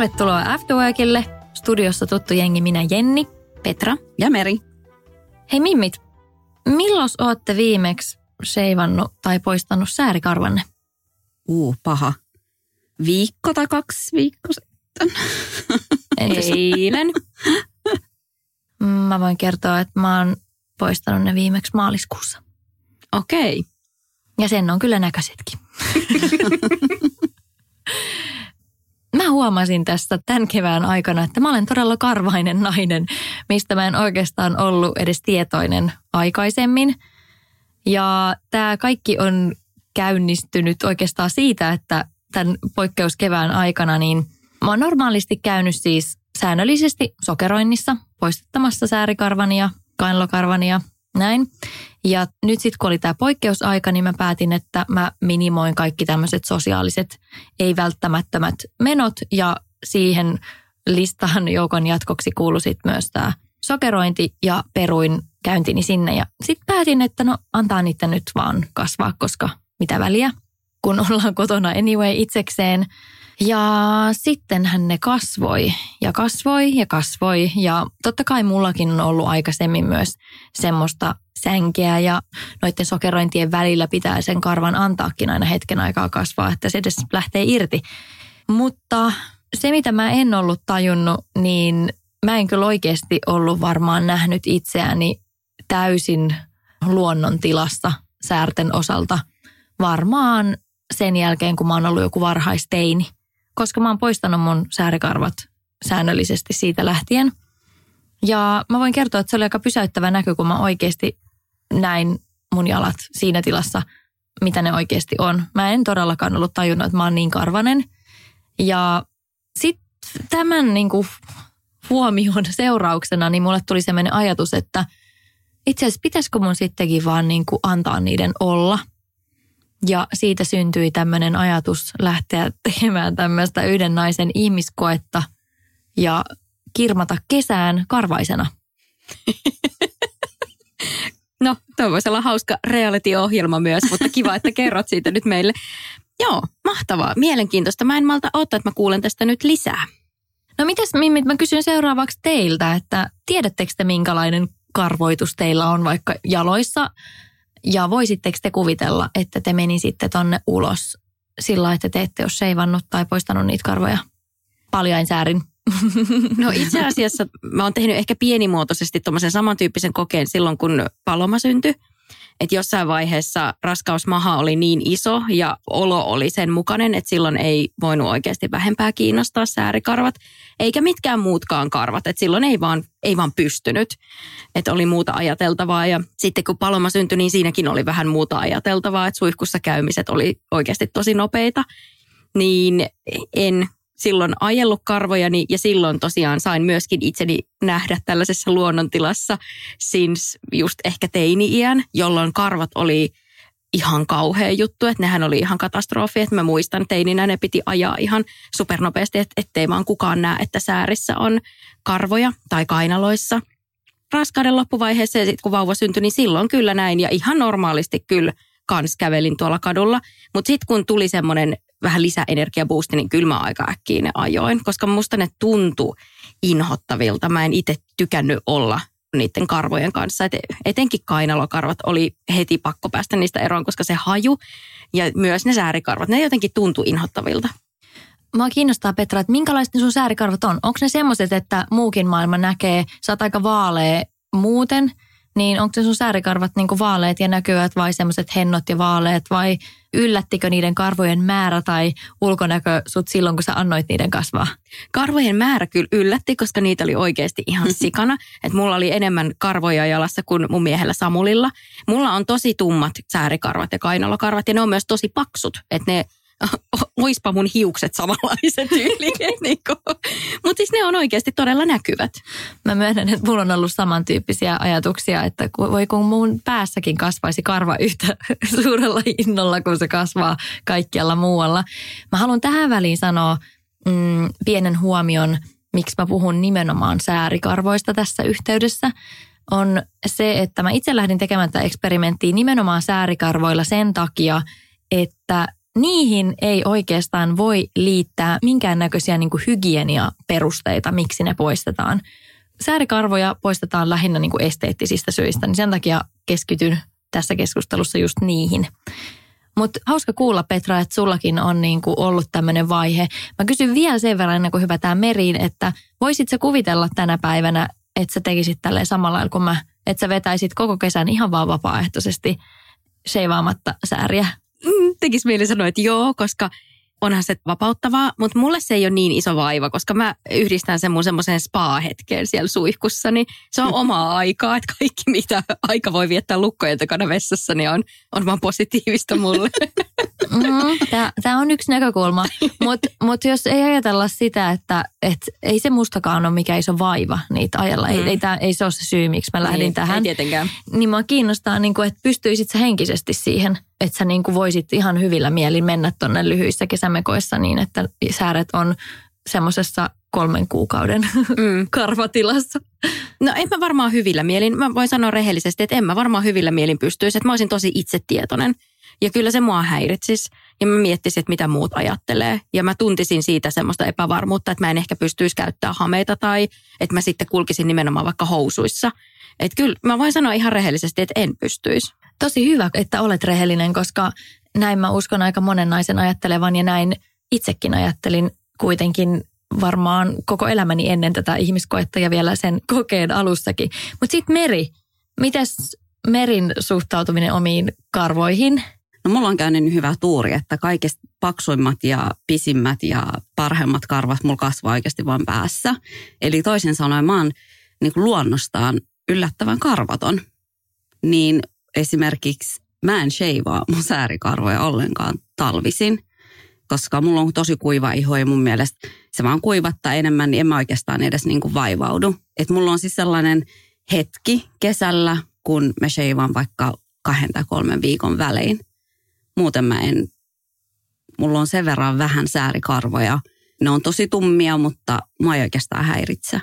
Tervetuloa Afterworkille. Studiossa tuttu jengi minä Jenni, Petra Ja Meri. Hei mimmit, milloin ootte viimeksi seivannut tai poistanut säärikarvanne? Uu, paha. Viikko tai kaksi viikko sitten. Eilen? Mä voin kertoa, että mä oon poistanut ne viimeksi maaliskuussa. Okei. Ja sen on kyllä näköisetkin. Mä huomasin tästä tämän kevään aikana, että mä olen todella karvainen nainen, mistä mä en oikeastaan ollut edes tietoinen aikaisemmin. Ja tämä kaikki on käynnistynyt oikeastaan siitä, että tämän poikkeuskevään aikana niin mä oon normaalisti käynyt siis säännöllisesti sokeroinnissa, poistettamassa säärikarvania, kainalokarvania, näin. Ja nyt sitten kun oli tämä poikkeusaika, niin mä päätin, että mä minimoin kaikki tämmöiset sosiaaliset ei-välttämättömät menot ja siihen listan joukon jatkoksi kuului sitten myös tämä sokerointi ja peruin käyntini sinne. Ja sitten päätin, että no antaa niiden nyt vaan kasvaa, koska mitä väliä, kun ollaan kotona anyway itsekseen. Ja sittenhän ne kasvoi ja kasvoi ja kasvoi. Ja totta kai mullakin on ollut aikaisemmin myös semmoista sänkeä ja noiden sokerointien välillä pitää sen karvan antaakin aina hetken aikaa kasvaa, että se edes lähtee irti. Mutta se, mitä mä en ollut tajunnut, niin mä en kyllä oikeasti ollut varmaan nähnyt itseäni täysin luonnon tilassa säärten osalta. Varmaan sen jälkeen, kun mä oon ollut joku varhaisteini, koska mä oon poistanut mun säärikarvat säännöllisesti siitä lähtien. Ja mä voin kertoa, että se oli aika pysäyttävä näky, kun mä oikeasti näin mun jalat siinä tilassa, mitä ne oikeasti on. Mä en todellakaan ollut tajunnut, että mä oon niin karvanen. Ja sitten tämän niin kuin huomion seurauksena, niin mulle tuli sellainen ajatus, että itse asiassa pitäisikö mun sittenkin vaan niin kuin antaa niiden olla. Ja siitä syntyi tämmöinen ajatus lähteä tekemään tämmöistä yhden naisen ihmiskoetta ja kirmata kesään karvaisena. No, toi voisi olla hauska reality-ohjelma myös, mutta kiva, että kerrot siitä nyt meille. Joo, mahtavaa, mielenkiintoista. Mä en malta odottaa, että mä kuulen tästä nyt lisää. No mitäs Mimmit, mä kysyn seuraavaksi teiltä, että tiedättekö te minkälainen karvoitus teillä on vaikka jaloissa? Ja voisitteko te kuvitella, että te menisitte tonne ulos sillä että te ette ole seivannut tai poistanut niitä karvoja paljain säärin? No itse asiassa mä oon tehnyt ehkä pienimuotoisesti tuommoisen samantyyppisen kokeen silloin, kun Paloma syntyi. Että jossain vaiheessa raskausmaha oli niin iso ja olo oli sen mukainen, että silloin ei voinut oikeasti vähempää kiinnostaa säärikarvat, eikä mitkään muutkaan karvat. Että silloin ei vaan, ei vaan pystynyt, että oli muuta ajateltavaa. Ja sitten kun Paloma syntyi, niin siinäkin oli vähän muuta ajateltavaa, että suihkussa käymiset oli oikeasti tosi nopeita. Niin en silloin ajellut karvojani ja silloin tosiaan sain myöskin itseni nähdä tällaisessa luonnontilassa since just ehkä teini-iän, jolloin karvat oli ihan kauhea juttu, että nehän oli ihan katastrofi, että mä muistan teininä ne piti ajaa ihan supernopeasti, että ettei vaan kukaan näe, että säärissä on karvoja tai kainaloissa. Raskauden loppuvaiheessa ja sitten kun vauva syntyi, niin silloin kyllä näin ja ihan normaalisti kyllä kans kävelin tuolla kadulla. Mutta sitten kun tuli semmoinen vähän lisäenergiaboosti, niin kyllä mä aika äkkiä ne ajoin, koska musta ne tuntuu inhottavilta. Mä en itse tykännyt olla niiden karvojen kanssa. Et etenkin kainalokarvat oli heti pakko päästä niistä eroon, koska se haju ja myös ne säärikarvat, ne jotenkin tuntui inhottavilta. Mua kiinnostaa Petra, että minkälaiset sun säärikarvat on? Onko ne semmoiset, että muukin maailma näkee, sä oot aika vaalea muuten, niin onko se sun säärikarvat niin vaaleet ja näkyvät vai semmoiset hennot ja vaaleet vai yllättikö niiden karvojen määrä tai ulkonäkö sut silloin, kun sä annoit niiden kasvaa? Karvojen määrä kyllä yllätti, koska niitä oli oikeasti ihan sikana. että mulla oli enemmän karvoja jalassa kuin mun miehellä Samulilla. Mulla on tosi tummat säärikarvat ja kainalokarvat ja ne on myös tosi paksut. Että ne oispa mun hiukset samanlaiset tyyliin. niin Mutta siis ne on oikeasti todella näkyvät. Mä myönnän, että mulla on ollut samantyyppisiä ajatuksia, että voi kun mun päässäkin kasvaisi karva yhtä suurella innolla, kun se kasvaa kaikkialla muualla. Mä haluan tähän väliin sanoa mm, pienen huomion, miksi mä puhun nimenomaan säärikarvoista tässä yhteydessä on se, että mä itse lähdin tekemään tätä eksperimenttiä nimenomaan säärikarvoilla sen takia, että niihin ei oikeastaan voi liittää minkäännäköisiä niin kuin hygieniaperusteita, miksi ne poistetaan. Säärikarvoja poistetaan lähinnä niin kuin esteettisistä syistä, niin sen takia keskityn tässä keskustelussa just niihin. Mutta hauska kuulla Petra, että sullakin on niin kuin ollut tämmöinen vaihe. Mä kysyn vielä sen verran ennen kuin hypätään meriin, että voisit sä kuvitella tänä päivänä, että sä tekisit tälleen samalla lailla kuin mä, että sä vetäisit koko kesän ihan vaan vapaaehtoisesti seivaamatta sääriä mm, tekisi mieli sanoa, että joo, koska onhan se vapauttavaa, mutta mulle se ei ole niin iso vaiva, koska mä yhdistän sen mun semmoiseen spa-hetkeen siellä suihkussa, niin se on omaa aikaa, että kaikki mitä aika voi viettää lukkojen takana vessassa, niin on, on vaan positiivista mulle. Mm, Tämä on yksi näkökulma, mutta mut jos ei ajatella sitä, että et ei se mustakaan ole mikä iso vaiva niitä ajalla. Mm. Ei, ei, tää, ei se ole se syy, miksi mä lähdin ei, tähän. Ei tietenkään. Niin mä kiinnostaa, niin kuin, että pystyisit sä henkisesti siihen, että sä niin kuin voisit ihan hyvillä mielin mennä tonne lyhyissä kesämekoissa niin, että sääret on semmoisessa kolmen kuukauden mm. karvatilassa. No en mä varmaan hyvillä mielin. Mä voin sanoa rehellisesti, että en mä varmaan hyvillä mielin pystyisi. Että mä olisin tosi itsetietoinen. Ja kyllä se mua häiritsisi. Ja mä miettisin, että mitä muut ajattelee. Ja mä tuntisin siitä semmoista epävarmuutta, että mä en ehkä pystyisi käyttämään hameita tai että mä sitten kulkisin nimenomaan vaikka housuissa. Että kyllä mä voin sanoa ihan rehellisesti, että en pystyisi. Tosi hyvä, että olet rehellinen, koska näin mä uskon aika monen naisen ajattelevan ja näin itsekin ajattelin kuitenkin varmaan koko elämäni ennen tätä ihmiskoetta ja vielä sen kokeen alussakin. Mutta sitten Meri, mitäs Merin suhtautuminen omiin karvoihin? No mulla on käynyt hyvä tuuri, että kaikista paksuimmat ja pisimmät ja parhaimmat karvat mulla kasvaa oikeasti vain päässä. Eli toisin sanoen mä oon niin kuin luonnostaan yllättävän karvaton. Niin esimerkiksi mä en sheivaa mun säärikarvoja ollenkaan talvisin, koska mulla on tosi kuiva iho ja mun mielestä se vaan kuivattaa enemmän, niin en mä oikeastaan edes niin kuin vaivaudu. Et mulla on siis sellainen hetki kesällä, kun mä sheivaan vaikka kahden tai kolmen viikon välein. Muuten mä en, mulla on sen verran vähän säärikarvoja. Ne on tosi tummia, mutta mä ei oikeastaan häiritse.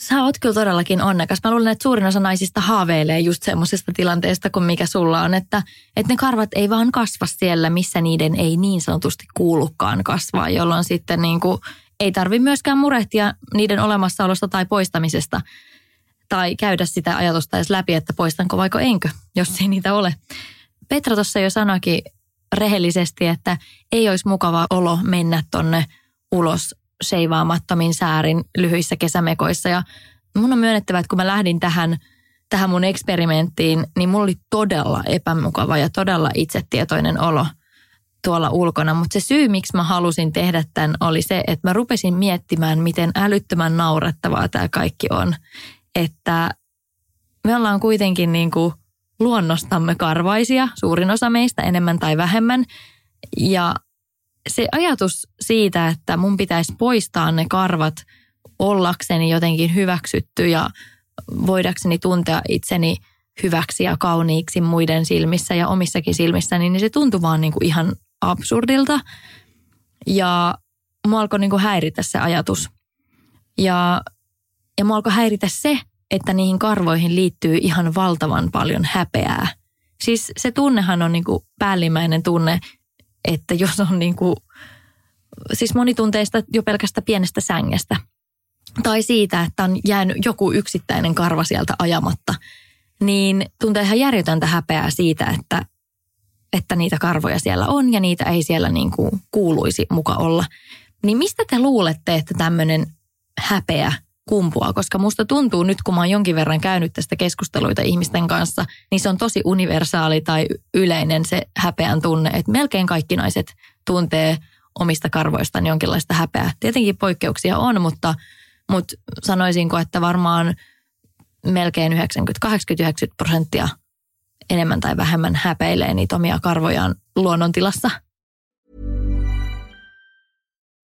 Sä oot kyllä todellakin onnekas. Mä luulen, että suurin osa naisista haaveilee just semmoisesta tilanteesta kuin mikä sulla on, että, että ne karvat ei vaan kasva siellä, missä niiden ei niin sanotusti kuulukaan kasvaa, jolloin sitten niin kuin ei tarvi myöskään murehtia niiden olemassaolosta tai poistamisesta tai käydä sitä ajatusta edes läpi, että poistanko vaiko enkö, jos ei niitä ole. Petra tuossa jo sanoikin rehellisesti, että ei olisi mukava olo mennä tonne ulos seivaamattomin säärin lyhyissä kesämekoissa. Ja mun on myönnettävä, että kun mä lähdin tähän, tähän mun eksperimenttiin, niin mulla oli todella epämukava ja todella itsetietoinen olo tuolla ulkona. Mutta se syy, miksi mä halusin tehdä tämän, oli se, että mä rupesin miettimään, miten älyttömän naurettavaa tämä kaikki on. Että me ollaan kuitenkin niin kuin luonnostamme karvaisia, suurin osa meistä enemmän tai vähemmän. Ja se ajatus siitä, että mun pitäisi poistaa ne karvat ollakseni jotenkin hyväksytty ja voidakseni tuntea itseni hyväksi ja kauniiksi muiden silmissä ja omissakin silmissäni, niin se tuntui vaan niin kuin ihan absurdilta. Ja mua alkoi niin kuin häiritä se ajatus. Ja, ja mua alkoi häiritä se, että niihin karvoihin liittyy ihan valtavan paljon häpeää. Siis se tunnehan on niin kuin päällimmäinen tunne, että jos on niin kuin, siis monitunteista jo pelkästä pienestä sängestä tai siitä, että on jäänyt joku yksittäinen karva sieltä ajamatta, niin tuntee ihan järjetöntä häpeää siitä, että, että niitä karvoja siellä on ja niitä ei siellä niin kuin kuuluisi muka olla. Niin mistä te luulette, että tämmöinen häpeä kumpua, koska musta tuntuu nyt, kun mä oon jonkin verran käynyt tästä keskusteluita ihmisten kanssa, niin se on tosi universaali tai yleinen se häpeän tunne, että melkein kaikki naiset tuntee omista karvoistaan jonkinlaista häpeää. Tietenkin poikkeuksia on, mutta, mutta sanoisinko, että varmaan melkein 90-80-90 prosenttia enemmän tai vähemmän häpeilee niitä omia karvojaan luonnontilassa.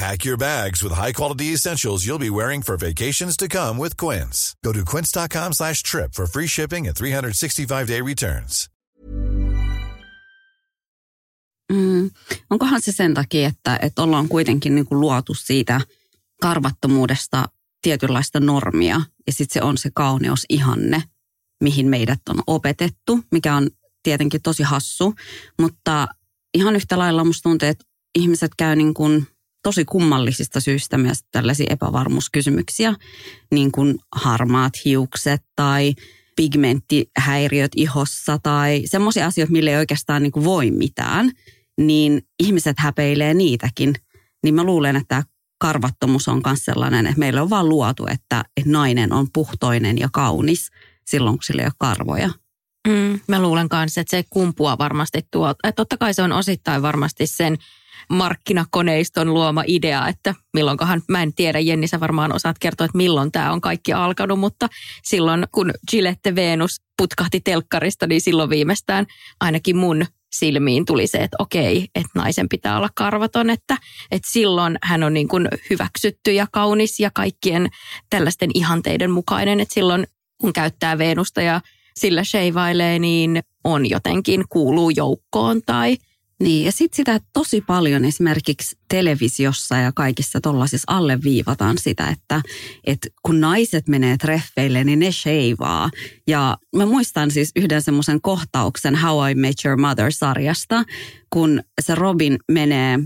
Pack your bags with high-quality essentials you'll be wearing for vacations to come with Quince. Go to quince.com slash trip for free shipping and 365-day returns. Mm, onkohan se sen takia, että, että ollaan kuitenkin niin kuin luotu siitä karvattomuudesta tietynlaista normia ja sitten se on se kauneusihanne, mihin meidät on opetettu, mikä on tietenkin tosi hassu, mutta ihan yhtä lailla musta tuntuu, että ihmiset käy niin kuin tosi kummallisista syistä myös tällaisia epävarmuuskysymyksiä, niin kuin harmaat hiukset tai pigmenttihäiriöt ihossa tai semmoisia asioita, mille ei oikeastaan niin kuin voi mitään, niin ihmiset häpeilee niitäkin. Niin mä luulen, että tämä karvattomuus on myös sellainen, että meillä on vaan luotu, että, nainen on puhtoinen ja kaunis silloin, kun sillä ei ole karvoja. Mm, mä luulen kanssa, että se kumpua varmasti tuo. Että totta kai se on osittain varmasti sen markkinakoneiston luoma idea, että milloinkohan, mä en tiedä, Jenni sä varmaan osaat kertoa, että milloin tämä on kaikki alkanut, mutta silloin kun Gillette Venus putkahti telkkarista, niin silloin viimeistään ainakin mun silmiin tuli se, että okei, että naisen pitää olla karvaton, että, että silloin hän on niin kuin hyväksytty ja kaunis ja kaikkien tällaisten ihanteiden mukainen, että silloin kun käyttää Venusta ja sillä sheivailee, niin on jotenkin kuuluu joukkoon tai – niin, ja sitten sitä tosi paljon esimerkiksi televisiossa ja kaikissa tuollaisissa alleviivataan sitä, että, että kun naiset menee treffeille, niin ne sheivaa. Ja mä muistan siis yhden semmoisen kohtauksen How I Met Your Mother-sarjasta, kun se Robin menee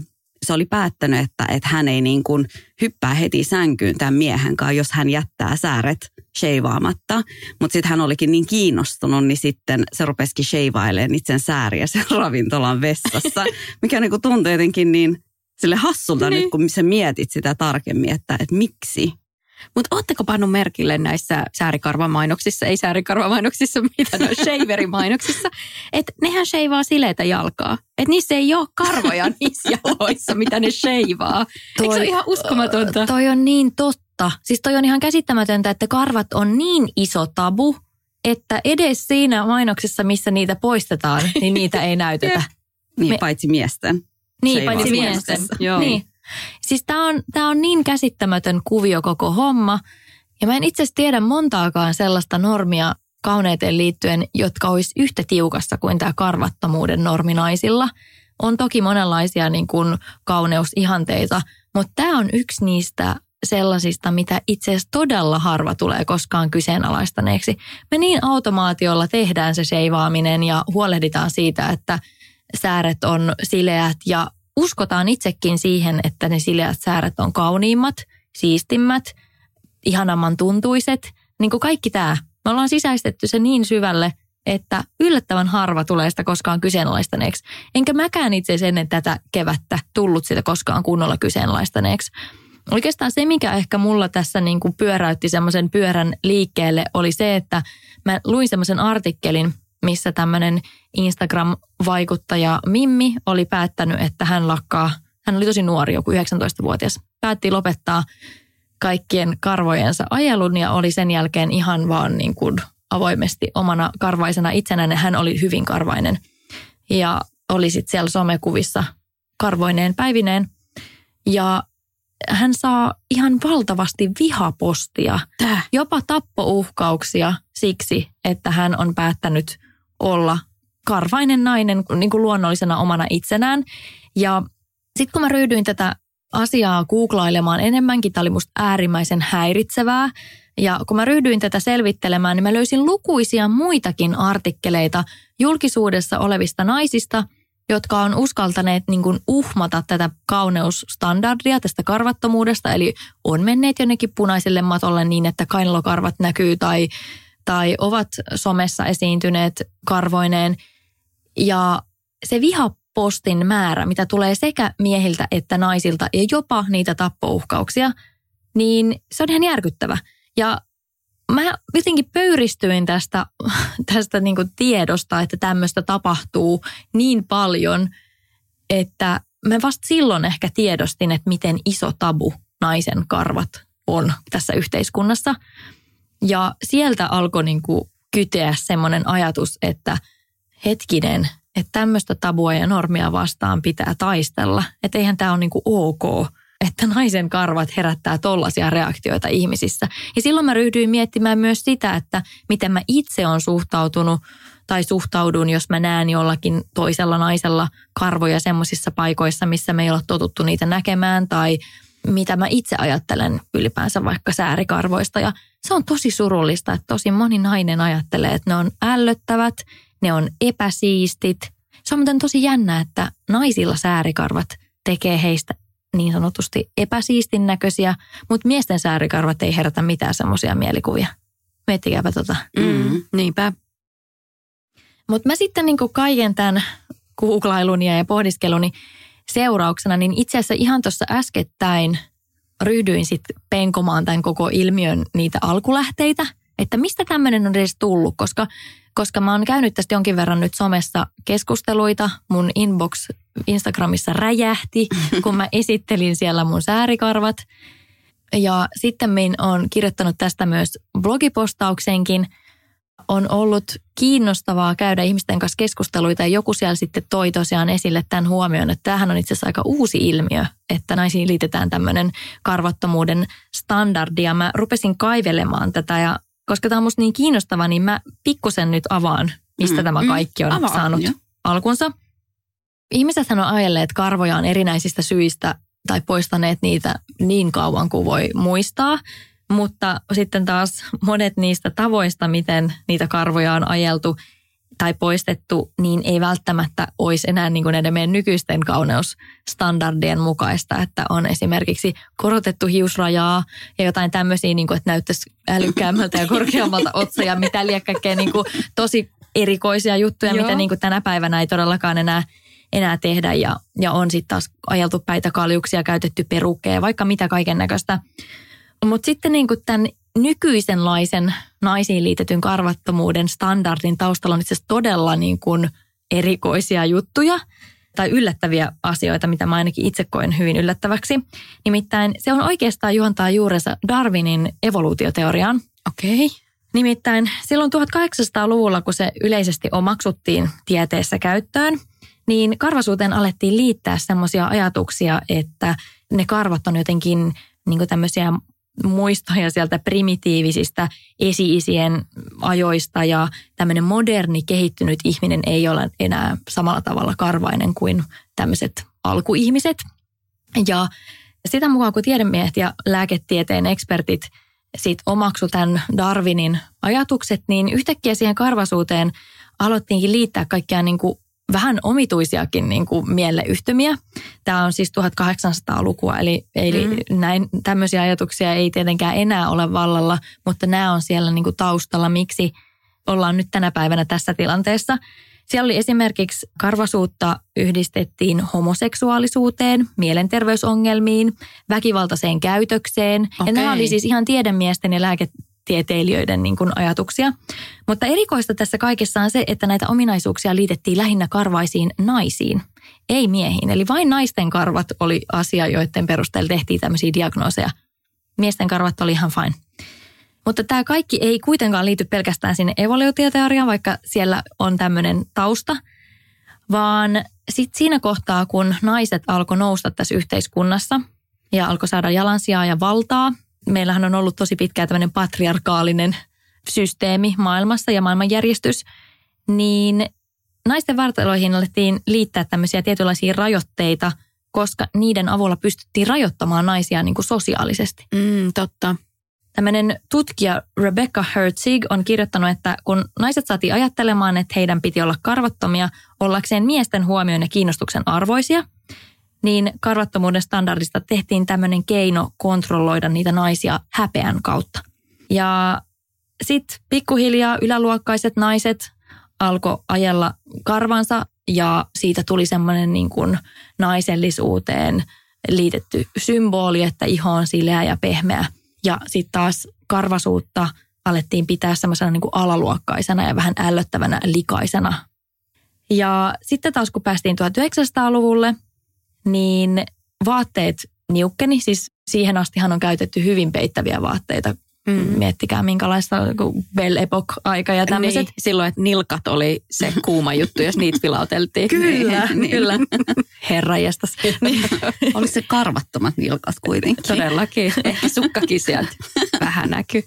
se oli päättänyt, että, että hän ei niin kuin hyppää heti sänkyyn tämän miehen kanssa, jos hän jättää sääret sheivaamatta. Mutta sitten hän olikin niin kiinnostunut, niin sitten se rupesikin sheivailemaan itsen sääriä sen ravintolan vessassa, mikä niin kuin tuntui jotenkin niin sille hassulta niin. nyt, kun sä mietit sitä tarkemmin, että, että miksi mutta ootteko pannut merkille näissä säärikarvamainoksissa, ei säärikarvamainoksissa, mitä ne on shaverimainoksissa, että nehän sheivaa sileitä jalkaa. Että niissä ei ole karvoja niissä jaloissa, mitä ne sheivaa. Toi, Eikö se ole ihan uskomatonta? Toi on niin totta. Siis toi on ihan käsittämätöntä, että karvat on niin iso tabu, että edes siinä mainoksessa, missä niitä poistetaan, niin niitä ei näytetä. niin, Me, paitsi miesten. Niin, paitsi miesten. Joo. Niin. Siis tämä on, tää on niin käsittämätön kuvio koko homma. Ja mä en itse asiassa tiedä montaakaan sellaista normia kauneuteen liittyen, jotka olisi yhtä tiukassa kuin tämä karvattomuuden normi naisilla. On toki monenlaisia niin kuin kauneusihanteita, mutta tämä on yksi niistä sellaisista, mitä itse asiassa todella harva tulee koskaan kyseenalaistaneeksi. Me niin automaatiolla tehdään se seivaaminen ja huolehditaan siitä, että sääret on sileät ja uskotaan itsekin siihen, että ne sileät sääret on kauniimmat, siistimmät, ihanamman tuntuiset. Niin kuin kaikki tämä. Me ollaan sisäistetty se niin syvälle, että yllättävän harva tulee sitä koskaan kyseenalaistaneeksi. Enkä mäkään itse ennen tätä kevättä tullut sitä koskaan kunnolla kyseenalaistaneeksi. Oikeastaan se, mikä ehkä mulla tässä niin kuin pyöräytti semmoisen pyörän liikkeelle, oli se, että mä luin semmoisen artikkelin, missä tämmöinen Instagram-vaikuttaja Mimmi oli päättänyt, että hän lakkaa, hän oli tosi nuori, joku 19-vuotias, päätti lopettaa kaikkien karvojensa ajelun ja oli sen jälkeen ihan vaan niin kuin avoimesti omana karvaisena itsenään. Hän oli hyvin karvainen ja oli sitten siellä somekuvissa karvoineen päivineen. Ja hän saa ihan valtavasti vihapostia, Tää. jopa tappouhkauksia siksi, että hän on päättänyt olla karvainen nainen niin kuin luonnollisena omana itsenään. Ja sitten kun mä ryhdyin tätä asiaa googlailemaan enemmänkin, tämä oli musta äärimmäisen häiritsevää. Ja kun mä ryhdyin tätä selvittelemään, niin mä löysin lukuisia muitakin artikkeleita julkisuudessa olevista naisista, jotka on uskaltaneet niin kuin uhmata tätä kauneusstandardia tästä karvattomuudesta. Eli on menneet jonnekin punaiselle matolle niin, että kainalokarvat näkyy tai, tai ovat somessa esiintyneet karvoineen. Ja se vihapostin määrä, mitä tulee sekä miehiltä että naisilta ja jopa niitä tappouhkauksia, niin se on ihan järkyttävä. Ja mä jotenkin pöyristyin tästä, tästä niin kuin tiedosta, että tämmöistä tapahtuu niin paljon, että mä vasta silloin ehkä tiedostin, että miten iso tabu naisen karvat on tässä yhteiskunnassa. Ja sieltä alkoi niin kuin kyteä semmoinen ajatus, että hetkinen, että tämmöistä tabua ja normia vastaan pitää taistella. Että eihän tämä ole niin kuin ok, että naisen karvat herättää tollaisia reaktioita ihmisissä. Ja silloin mä ryhdyin miettimään myös sitä, että miten mä itse on suhtautunut tai suhtaudun, jos mä näen jollakin toisella naisella karvoja semmoisissa paikoissa, missä me ei ole totuttu niitä näkemään tai mitä mä itse ajattelen ylipäänsä vaikka säärikarvoista. Ja se on tosi surullista, että tosi moni nainen ajattelee, että ne on ällöttävät, ne on epäsiistit. Se on muuten tosi jännä, että naisilla säärikarvat tekee heistä niin sanotusti epäsiistin näköisiä, mutta miesten säärikarvat ei herätä mitään semmoisia mielikuvia. Miettikääpä tota. Mm. Niinpä. Mutta mä sitten niin kaiken tämän googlailun ja pohdiskeluni seurauksena, niin itse asiassa ihan tuossa äskettäin ryhdyin sitten penkomaan tämän koko ilmiön niitä alkulähteitä, että mistä tämmöinen on edes tullut, koska, koska mä oon käynyt tästä jonkin verran nyt somessa keskusteluita, mun inbox Instagramissa räjähti, kun mä esittelin siellä mun säärikarvat. Ja sitten min on kirjoittanut tästä myös blogipostauksenkin. On ollut kiinnostavaa käydä ihmisten kanssa keskusteluita ja joku siellä sitten toi tosiaan esille tämän huomioon, että tämähän on itse asiassa aika uusi ilmiö, että naisiin liitetään tämmöinen karvattomuuden standardi. Ja mä rupesin kaivelemaan tätä ja koska tämä on musta niin kiinnostava, niin mä pikkusen nyt avaan, mistä mm, tämä kaikki on avaa, saanut jo. alkunsa. Ihmisethän on ajelleet karvojaan erinäisistä syistä tai poistaneet niitä niin kauan kuin voi muistaa. Mutta sitten taas monet niistä tavoista, miten niitä karvoja on ajeltu tai poistettu, niin ei välttämättä olisi enää niin kuin näiden meidän nykyisten kauneusstandardien mukaista, että on esimerkiksi korotettu hiusrajaa ja jotain tämmöisiä, niin kuin, että näyttäisi älykkäämmältä ja korkeammalta otsa ja mitä liian kaikkea niin kuin tosi erikoisia juttuja, Joo. mitä niin kuin tänä päivänä ei todellakaan enää enää tehdä ja, ja on sitten taas ajeltu päitä kaljuksia, käytetty perukkeja, vaikka mitä kaiken näköistä. Mutta sitten niin kuin tämän nykyisenlaisen naisiin liitetyn karvattomuuden standardin taustalla on itse asiassa todella niin kuin erikoisia juttuja tai yllättäviä asioita, mitä mä ainakin itse koen hyvin yllättäväksi. Nimittäin se on oikeastaan juontaa juurensa Darwinin evoluutioteoriaan. Okei. Okay. Nimittäin silloin 1800-luvulla, kun se yleisesti omaksuttiin tieteessä käyttöön, niin karvasuuteen alettiin liittää semmoisia ajatuksia, että ne karvat on jotenkin niin tämmöisiä muistoja sieltä primitiivisistä esi-isien ajoista ja tämmöinen moderni kehittynyt ihminen ei ole enää samalla tavalla karvainen kuin tämmöiset alkuihmiset. Ja sitä mukaan kun tiedemiehet ja lääketieteen ekspertit sit omaksu tämän Darwinin ajatukset, niin yhtäkkiä siihen karvasuuteen aloittiinkin liittää kaikkia niin kuin vähän omituisiakin niin kuin mieleyhtymiä. Tämä on siis 1800-lukua, eli, eli mm. näin, tämmöisiä ajatuksia ei tietenkään enää ole vallalla, mutta nämä on siellä niin kuin taustalla, miksi ollaan nyt tänä päivänä tässä tilanteessa. Siellä oli esimerkiksi karvasuutta yhdistettiin homoseksuaalisuuteen, mielenterveysongelmiin, väkivaltaiseen käytökseen. Okay. Ja nämä oli siis ihan tiedemiesten ja lääketieteilijöiden niin kuin ajatuksia. Mutta erikoista tässä kaikessa on se, että näitä ominaisuuksia liitettiin lähinnä karvaisiin naisiin, ei miehiin. Eli vain naisten karvat oli asia, joiden perusteella tehtiin tämmöisiä diagnooseja. Miesten karvat oli ihan fine. Mutta tämä kaikki ei kuitenkaan liity pelkästään sinne evoluutioteoriaan, vaikka siellä on tämmöinen tausta, vaan sitten siinä kohtaa, kun naiset alkoi nousta tässä yhteiskunnassa ja alkoi saada jalansijaa ja valtaa, meillähän on ollut tosi pitkään tämmöinen patriarkaalinen systeemi maailmassa ja maailmanjärjestys, niin naisten vartaloihin alettiin liittää tämmöisiä tietynlaisia rajoitteita, koska niiden avulla pystyttiin rajoittamaan naisia niin kuin sosiaalisesti. Mm, totta. Tämmöinen tutkija Rebecca Herzig on kirjoittanut, että kun naiset saatiin ajattelemaan, että heidän piti olla karvattomia ollakseen miesten huomioon ja kiinnostuksen arvoisia, niin karvattomuuden standardista tehtiin tämmöinen keino kontrolloida niitä naisia häpeän kautta. Ja sitten pikkuhiljaa yläluokkaiset naiset alkoi ajella karvansa ja siitä tuli semmoinen niin kuin naisellisuuteen liitetty symboli, että iho on sileä ja pehmeä. Ja sitten taas karvasuutta alettiin pitää semmoisena niin kuin alaluokkaisena ja vähän ällöttävänä likaisena. Ja sitten taas kun päästiin 1900-luvulle, niin vaatteet niukkeni. Siis siihen astihan on käytetty hyvin peittäviä vaatteita Mm. Miettikää minkälaista Belle Epoch-aika ja tämmöiset. Niin, silloin, että nilkat oli se kuuma juttu, jos niitä vilauteltiin. kyllä, niin. kyllä. Herra jästäs. Niin. Oli se karvattomat nilkat kuitenkin. Todellakin. Ehkä sukkakin sieltä vähän näkyy.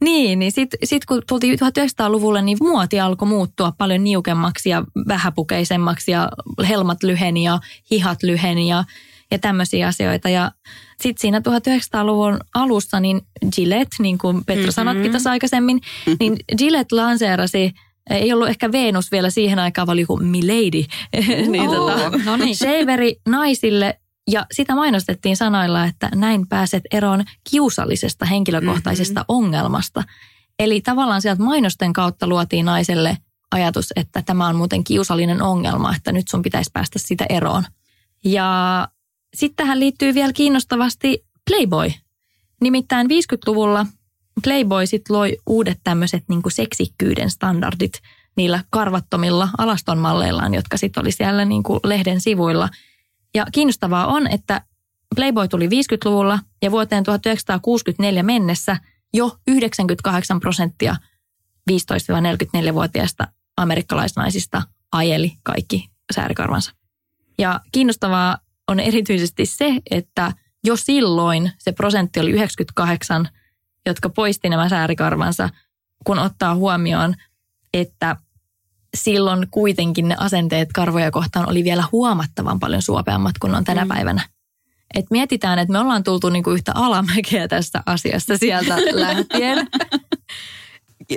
Niin, niin sitten sit kun tultiin 1900-luvulle, niin muoti alkoi muuttua paljon niukemmaksi ja vähäpukeisemmaksi ja helmat lyheni ja hihat lyheni ja, ja tämmöisiä asioita. Ja sitten siinä 1900-luvun alussa niin Gillette, niin kuin Petra mm-hmm. sanotkin tässä aikaisemmin, niin Gillette lanseerasi ei ollut ehkä Venus vielä siihen aikaan, vaan joku Milady. niin, oh, tota, no niin. Shaveri naisille ja sitä mainostettiin sanoilla, että näin pääset eroon kiusallisesta henkilökohtaisesta mm-hmm. ongelmasta. Eli tavallaan sieltä mainosten kautta luotiin naiselle ajatus, että tämä on muuten kiusallinen ongelma, että nyt sun pitäisi päästä sitä eroon. Ja sitten tähän liittyy vielä kiinnostavasti Playboy. Nimittäin 50-luvulla Playboy sit loi uudet tämmöiset niin seksikkyyden standardit niillä karvattomilla alastonmalleillaan, jotka sitten oli siellä niin kuin lehden sivuilla. Ja kiinnostavaa on, että Playboy tuli 50-luvulla ja vuoteen 1964 mennessä jo 98 prosenttia 15-44-vuotiaista amerikkalaisnaisista ajeli kaikki säärikarvansa. Ja kiinnostavaa on erityisesti se, että jo silloin se prosentti oli 98, jotka poisti nämä säärikarvansa, kun ottaa huomioon, että silloin kuitenkin ne asenteet karvoja kohtaan oli vielä huomattavan paljon suopeammat kuin on tänä mm. päivänä. Et mietitään, että me ollaan tultu niinku yhtä alamäkeä tästä asiasta sieltä lähtien.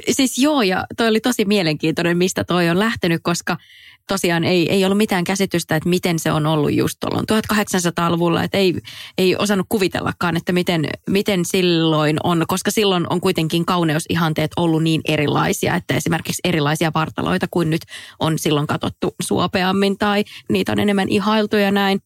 Siis joo, ja toi oli tosi mielenkiintoinen, mistä toi on lähtenyt, koska tosiaan ei, ei ollut mitään käsitystä, että miten se on ollut just tuolloin 1800-luvulla, että ei, ei osannut kuvitellakaan, että miten, miten silloin on, koska silloin on kuitenkin kauneusihanteet ollut niin erilaisia, että esimerkiksi erilaisia vartaloita kuin nyt on silloin katsottu suopeammin tai niitä on enemmän ihailtu ja näin.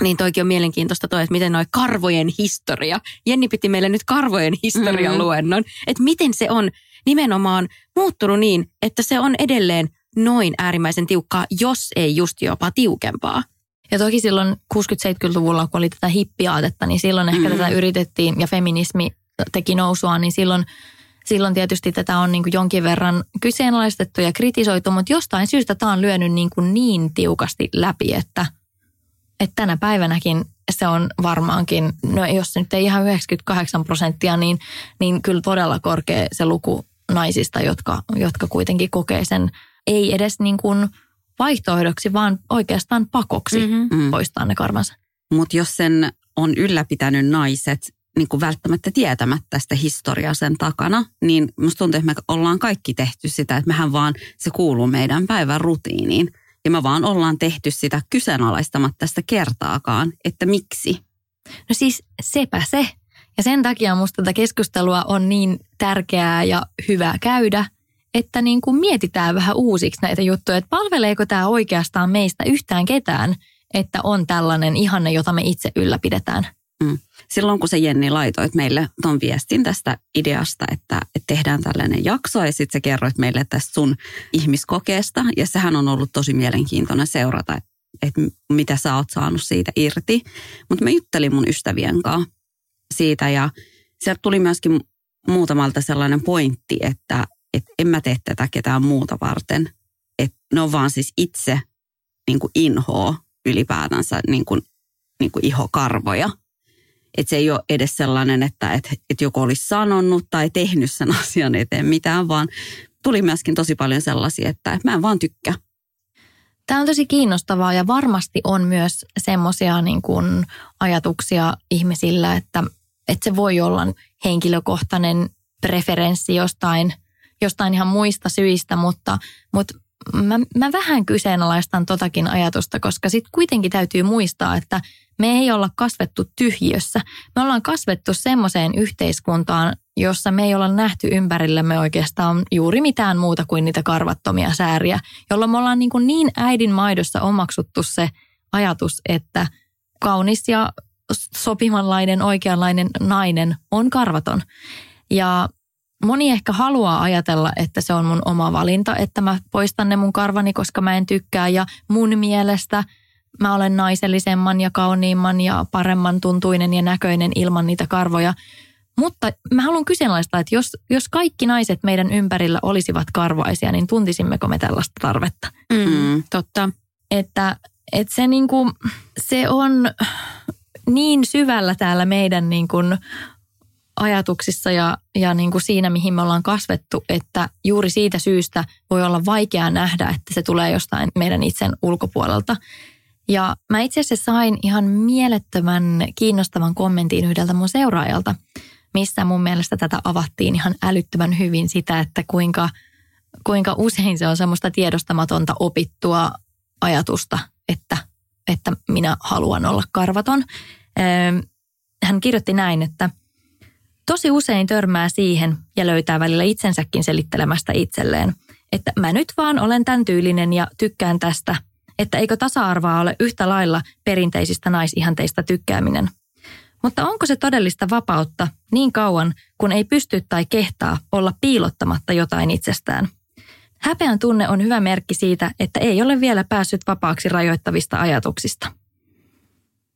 Niin toikin on mielenkiintoista toi, että miten noi karvojen historia. Jenni piti meille nyt karvojen historian mm-hmm. luennon. Että miten se on nimenomaan muuttunut niin, että se on edelleen noin äärimmäisen tiukkaa, jos ei just jopa tiukempaa. Ja toki silloin 60-70-luvulla, kun oli tätä hippiaatetta, niin silloin ehkä mm-hmm. tätä yritettiin ja feminismi teki nousua, niin silloin, silloin tietysti tätä on niin kuin jonkin verran kyseenalaistettu ja kritisoitu, mutta jostain syystä tämä on lyönyt niin, kuin niin tiukasti läpi, että, että tänä päivänäkin se on varmaankin, no jos nyt ei ihan 98 prosenttia, niin, niin kyllä todella korkea se luku naisista, jotka, jotka kuitenkin kokee sen ei edes niin kuin vaihtoehdoksi, vaan oikeastaan pakoksi mm-hmm. poistaa ne karvansa. Mutta jos sen on ylläpitänyt naiset niin kuin välttämättä tietämättä sitä historiaa sen takana, niin musta tuntuu, että me ollaan kaikki tehty sitä, että mehän vaan, se kuuluu meidän päivän rutiiniin. Ja me vaan ollaan tehty sitä kyseenalaistamatta sitä kertaakaan, että miksi. No siis sepä se. Ja sen takia musta tätä keskustelua on niin tärkeää ja hyvä käydä, että niin kuin mietitään vähän uusiksi näitä juttuja, että palveleeko tämä oikeastaan meistä yhtään ketään, että on tällainen ihanne, jota me itse ylläpidetään. Mm. Silloin kun se Jenni laitoit meille ton viestin tästä ideasta, että, että tehdään tällainen jakso ja sitten sä kerroit meille tästä sun ihmiskokeesta ja sehän on ollut tosi mielenkiintoinen seurata, että mitä sä oot saanut siitä irti. Mutta mä juttelin mun ystävien kanssa siitä ja sieltä tuli myöskin muutamalta sellainen pointti, että että en mä tee tätä ketään muuta varten. Että ne on vaan siis itse niin kuin inhoa ylipäätänsä niin kuin, niin kuin ihokarvoja. Että se ei ole edes sellainen, että, että, että joku olisi sanonut tai tehnyt sen asian eteen mitään, vaan tuli myöskin tosi paljon sellaisia, että mä en vaan tykkää. Tämä on tosi kiinnostavaa ja varmasti on myös semmoisia niin ajatuksia ihmisillä, että, että se voi olla henkilökohtainen preferenssi jostain, jostain ihan muista syistä, mutta, mutta mä, mä vähän kyseenalaistan totakin ajatusta, koska sitten kuitenkin täytyy muistaa, että me ei olla kasvettu tyhjiössä. Me ollaan kasvettu semmoiseen yhteiskuntaan, jossa me ei olla nähty ympärillemme oikeastaan juuri mitään muuta kuin niitä karvattomia sääriä, jolloin me ollaan niin, kuin niin äidin maidossa omaksuttu se ajatus, että kaunis ja sopimanlainen, oikeanlainen nainen on karvaton. Ja moni ehkä haluaa ajatella, että se on mun oma valinta, että mä poistan ne mun karvani, koska mä en tykkää. Ja mun mielestä mä olen naisellisemman ja kauniimman ja paremman tuntuinen ja näköinen ilman niitä karvoja. Mutta mä haluan kyseenalaistaa, että jos, jos kaikki naiset meidän ympärillä olisivat karvaisia, niin tuntisimmeko me tällaista tarvetta? Mm, totta. Että, että se, niin kuin, se on niin syvällä täällä meidän niin kuin ajatuksissa ja, ja niin kuin siinä, mihin me ollaan kasvettu, että juuri siitä syystä voi olla vaikeaa nähdä, että se tulee jostain meidän itsen ulkopuolelta. Ja mä itse asiassa sain ihan mielettömän kiinnostavan kommentin yhdeltä mun seuraajalta, missä mun mielestä tätä avattiin ihan älyttömän hyvin sitä, että kuinka, kuinka usein se on semmoista tiedostamatonta opittua ajatusta, että, että minä haluan olla karvaton. Hän kirjoitti näin, että – Tosi usein törmää siihen ja löytää välillä itsensäkin selittelemästä itselleen, että mä nyt vaan olen tämän tyylinen ja tykkään tästä, että eikö tasa-arvoa ole yhtä lailla perinteisistä naisihanteista tykkääminen. Mutta onko se todellista vapautta niin kauan, kun ei pysty tai kehtaa olla piilottamatta jotain itsestään? Häpeän tunne on hyvä merkki siitä, että ei ole vielä päässyt vapaaksi rajoittavista ajatuksista.